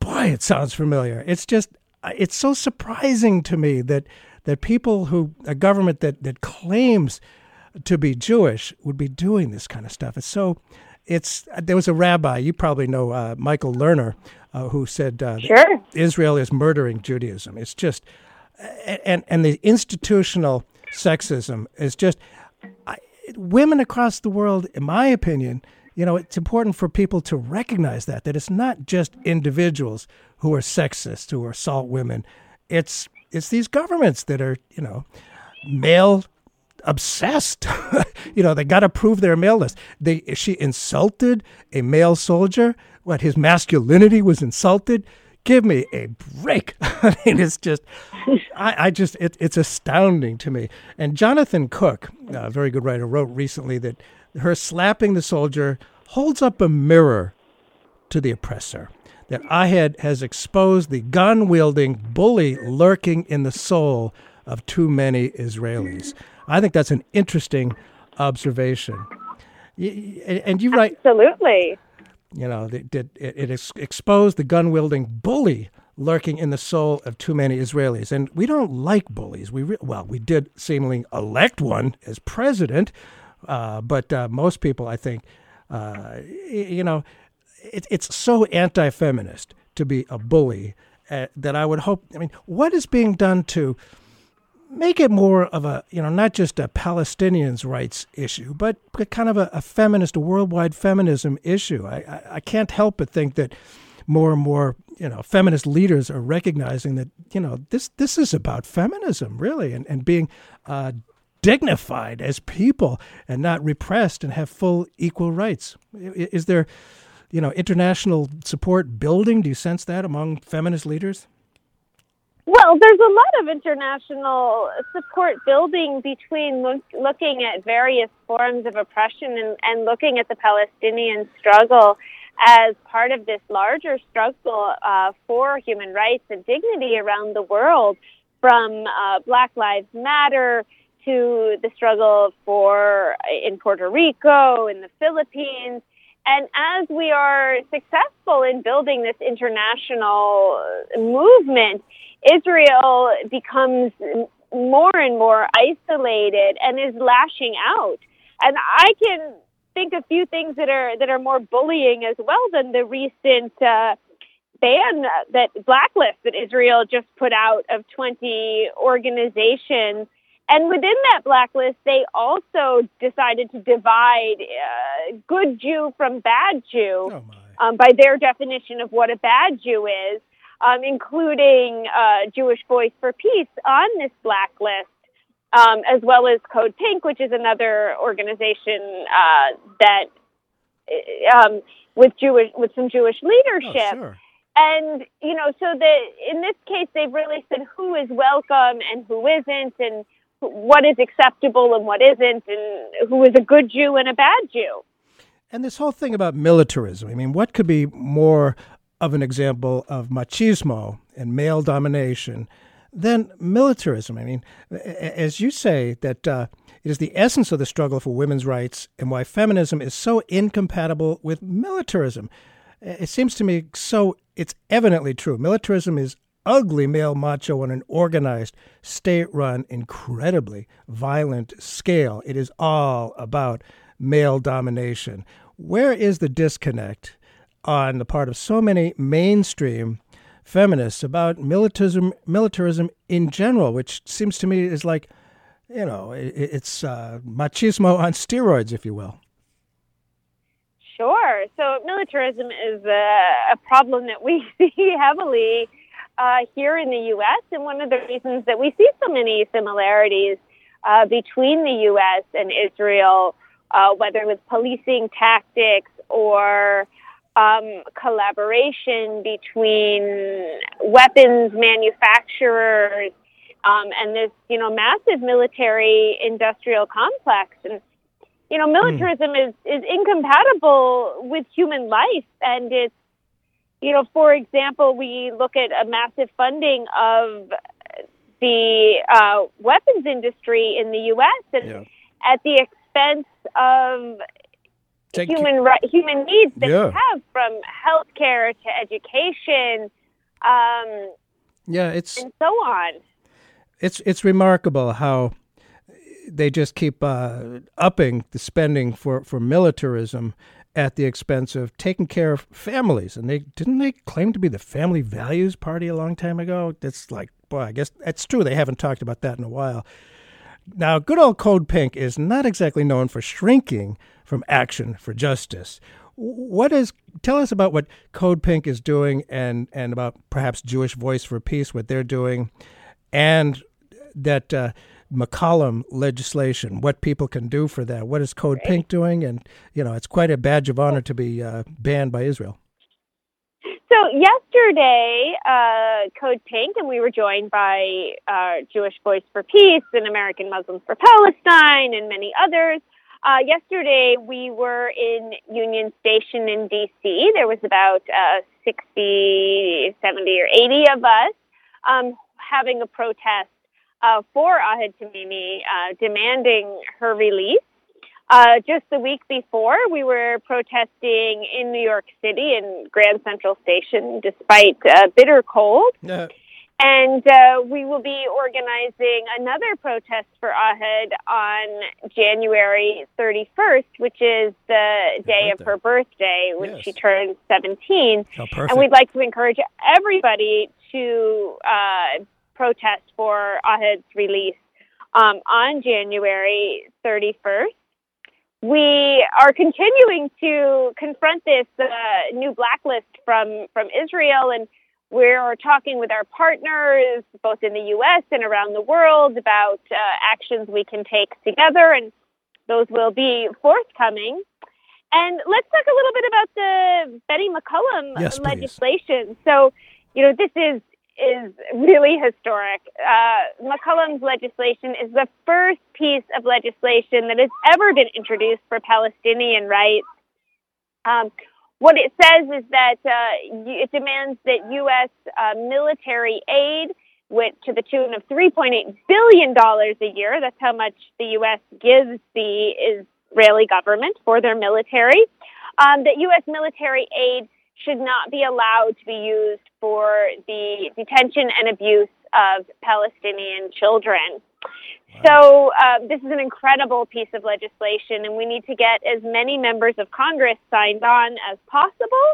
Boy, it sounds familiar. It's just, it's so surprising to me that, that people who, a government that, that claims to be Jewish would be doing this kind of stuff. It's so, it's, there was a rabbi, you probably know uh, Michael Lerner, uh, who said uh, Sure. Israel is murdering Judaism. It's just, and, and the institutional sexism is just, I, women across the world, in my opinion, you know, it's important for people to recognize that, that it's not just individuals who are sexist, who assault women. It's, it's these governments that are, you know, male obsessed. you know, they got to prove their maleness. They she insulted a male soldier. What his masculinity was insulted. Give me a break. I mean, it's just, I, I just, it, it's astounding to me. And Jonathan Cook, a very good writer, wrote recently that her slapping the soldier holds up a mirror to the oppressor. That Ahed has exposed the gun wielding bully lurking in the soul of too many Israelis. I think that's an interesting observation. And you write, Absolutely. you know, it, it exposed the gun wielding bully lurking in the soul of too many Israelis. And we don't like bullies. We re- well, we did seemingly elect one as president, uh, but uh, most people, I think, uh, you know, it, it's so anti-feminist to be a bully uh, that I would hope. I mean, what is being done to make it more of a you know not just a Palestinians' rights issue, but, but kind of a, a feminist, a worldwide feminism issue. I, I I can't help but think that more and more you know feminist leaders are recognizing that you know this this is about feminism really and and being uh, dignified as people and not repressed and have full equal rights. Is there you know international support building? Do you sense that among feminist leaders? Well, there's a lot of international support building between look, looking at various forms of oppression and, and looking at the Palestinian struggle as part of this larger struggle uh, for human rights and dignity around the world, from uh, Black Lives Matter to the struggle for in Puerto Rico, in the Philippines. And as we are successful in building this international movement, Israel becomes more and more isolated and is lashing out. And I can think a few things that are that are more bullying as well than the recent uh, ban that blacklist that Israel just put out of 20 organizations. And within that blacklist, they also decided to divide uh, good Jew from bad Jew um, by their definition of what a bad Jew is um, including uh, Jewish Voice for Peace on this blacklist, um, as well as Code Pink, which is another organization uh, that um, with Jewish with some Jewish leadership. And you know, so the in this case, they've really said who is welcome and who isn't, and what is acceptable and what isn't, and who is a good Jew and a bad Jew. And this whole thing about militarism, I mean, what could be more of an example of machismo and male domination than militarism? I mean, as you say, that uh, it is the essence of the struggle for women's rights and why feminism is so incompatible with militarism. It seems to me so, it's evidently true. Militarism is ugly male macho on an organized, state run, incredibly violent scale. It is all about male domination. Where is the disconnect on the part of so many mainstream feminists about militarism, militarism in general, which seems to me is like, you know, it, it's uh, machismo on steroids, if you will. Sure. So militarism is a, a problem that we see heavily uh, here in the U.S. And one of the reasons that we see so many similarities uh, between the U.S. and Israel, uh, whether with policing tactics or um, collaboration between weapons manufacturers um, and this, you know, massive military industrial complex. And you know, militarism mm. is, is incompatible with human life. And it's, you know, for example, we look at a massive funding of the uh, weapons industry in the U.S. and yeah. at the expense of Take human right, human needs that yeah. we have from healthcare to education, um, yeah, it's and so on. It's it's remarkable how they just keep uh, upping the spending for, for militarism at the expense of taking care of families. And they didn't they claim to be the family values party a long time ago? That's like, boy, I guess that's true. They haven't talked about that in a while. Now, good old Code Pink is not exactly known for shrinking from action for justice. What is tell us about what Code Pink is doing and and about perhaps Jewish Voice for Peace what they're doing and that uh, McCollum legislation, what people can do for that. What is Code Pink doing? And, you know, it's quite a badge of honor to be uh, banned by Israel. So, yesterday, uh, Code Pink, and we were joined by uh, Jewish Voice for Peace and American Muslims for Palestine and many others. Uh, yesterday, we were in Union Station in D.C. There was about uh, 60, 70, or 80 of us um, having a protest uh, for Ahed Tamimi, uh, demanding her release. Uh, just the week before, we were protesting in New York City in Grand Central Station, despite uh, bitter cold. And uh, we will be organizing another protest for Ahed on January 31st, which is the day of her birthday when yes. she turns 17. Oh, and we'd like to encourage everybody to uh, protest for Ahed's release um, on January 31st. We are continuing to confront this uh, new blacklist from, from Israel, and we're talking with our partners, both in the U.S. and around the world, about uh, actions we can take together, and those will be forthcoming. And let's talk a little bit about the Betty McCollum yes, legislation. So, you know, this is is really historic. Uh, McCollum's legislation is the first piece of legislation that has ever been introduced for Palestinian rights. Um, what it says is that uh, it demands that U.S. Uh, military aid, which to the tune of $3.8 billion a year, that's how much the U.S. gives the Israeli government for their military, um, that U.S. military aid should not be allowed to be used for the detention and abuse of Palestinian children. So, uh, this is an incredible piece of legislation, and we need to get as many members of Congress signed on as possible.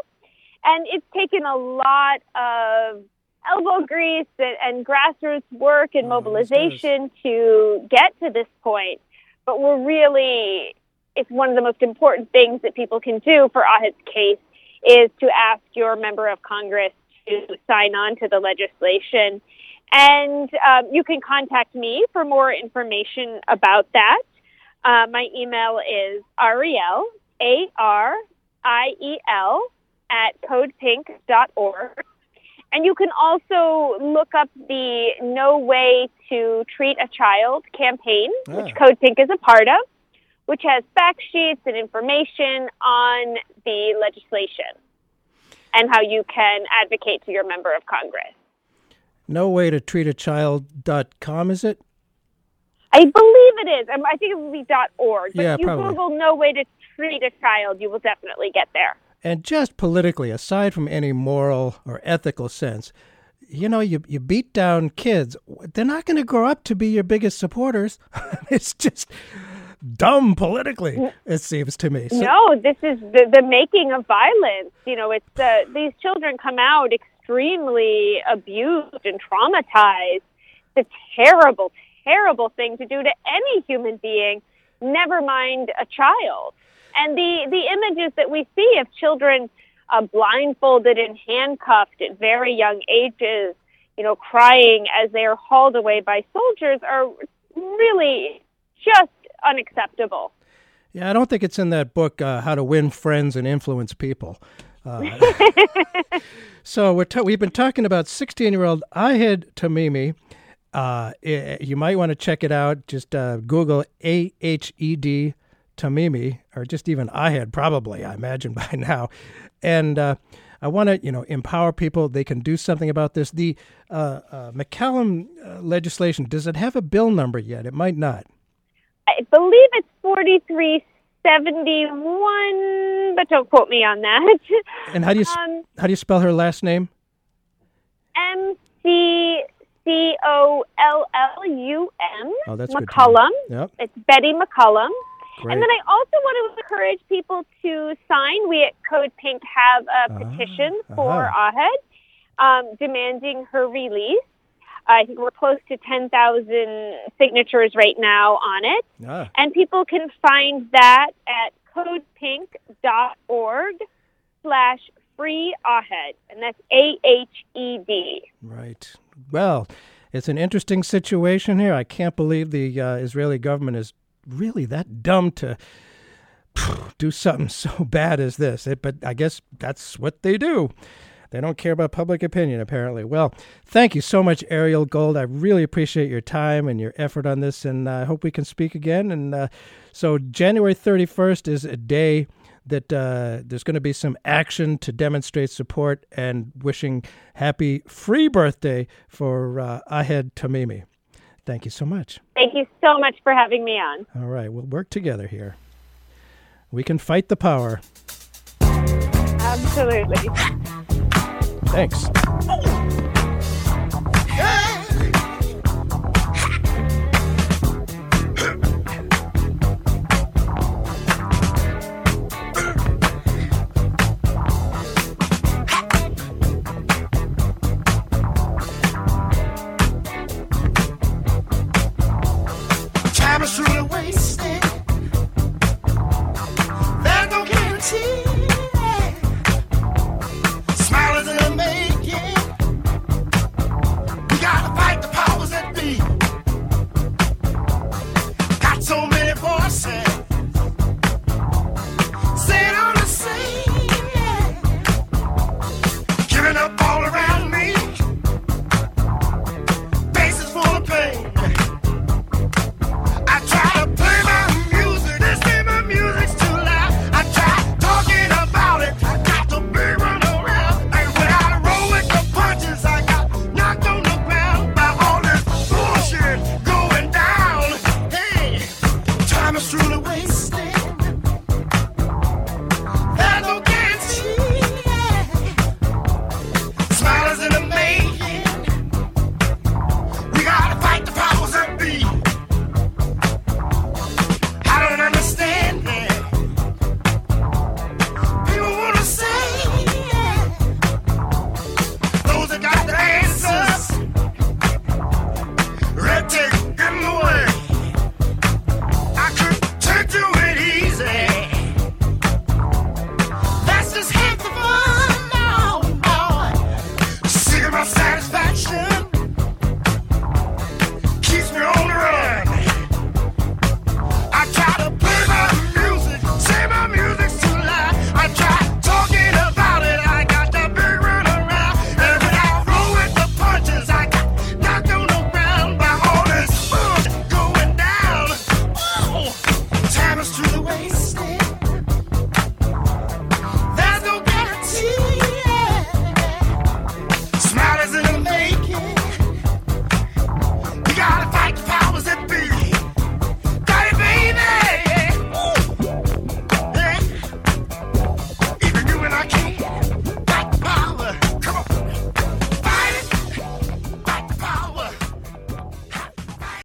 And it's taken a lot of elbow grease and, and grassroots work and oh, mobilization to get to this point. But we're really, it's one of the most important things that people can do for Ahed's case is to ask your member of Congress to sign on to the legislation. And um, you can contact me for more information about that. Uh, my email is Ariel, A R I E L, at codepink.org. And you can also look up the No Way to Treat a Child campaign, which ah. Code Pink is a part of which has fact sheets and information on the legislation and how you can advocate to your member of Congress. No way to treat a child.com, is it? I believe it is. Um, I think it would be .org. But yeah, you probably. Google no way to treat a child, you will definitely get there. And just politically, aside from any moral or ethical sense, you know, you, you beat down kids, they're not going to grow up to be your biggest supporters. it's just dumb politically, it seems to me. So- no, this is the, the making of violence. You know, it's uh, these children come out extremely abused and traumatized. It's a terrible, terrible thing to do to any human being, never mind a child. And the, the images that we see of children uh, blindfolded and handcuffed at very young ages, you know, crying as they are hauled away by soldiers are really just unacceptable. Yeah, I don't think it's in that book, uh, How to Win Friends and Influence People. Uh, so we're ta- we've been talking about 16 year old Ahed Tamimi. Uh, i- you might want to check it out. Just uh, Google A H E D Tamimi, or just even Ahed, probably, I imagine by now. And uh, I want to, you know, empower people. They can do something about this. The uh, uh, McCollum legislation, does it have a bill number yet? It might not. I believe it's 4371, but don't quote me on that. And how do you Um, how do you spell her last name? M C C O L L U M. Oh, that's good McCollum. know. Yep. It's Betty McCollum. Great. And then I also want to encourage people to sign. We at Code Pink have a Ah, petition for uh-huh. Ahed um, demanding her release. I think we're close to 10,000 signatures right now on it. Ah. And people can find that at codepink.org slash free Ahed. And that's A-H-E-D. Right. Well, it's an interesting situation here. I can't believe the uh, Israeli government is really that dumb to do something so bad as this. It, but I guess that's what they do. They don't care about public opinion, apparently. Well, thank you so much, Ariel Gold. I really appreciate your time and your effort on this, and I hope we can speak again. And uh, so, January 31st is a day that uh, there's going to be some action to demonstrate support and wishing happy free birthday for uh, Ahed Tamimi. Thank you so much. Thank you so much for having me on. All right, we'll work together here. We can fight the power. Absolutely. Thanks. Time is truly wasted. There's no guarantee. Many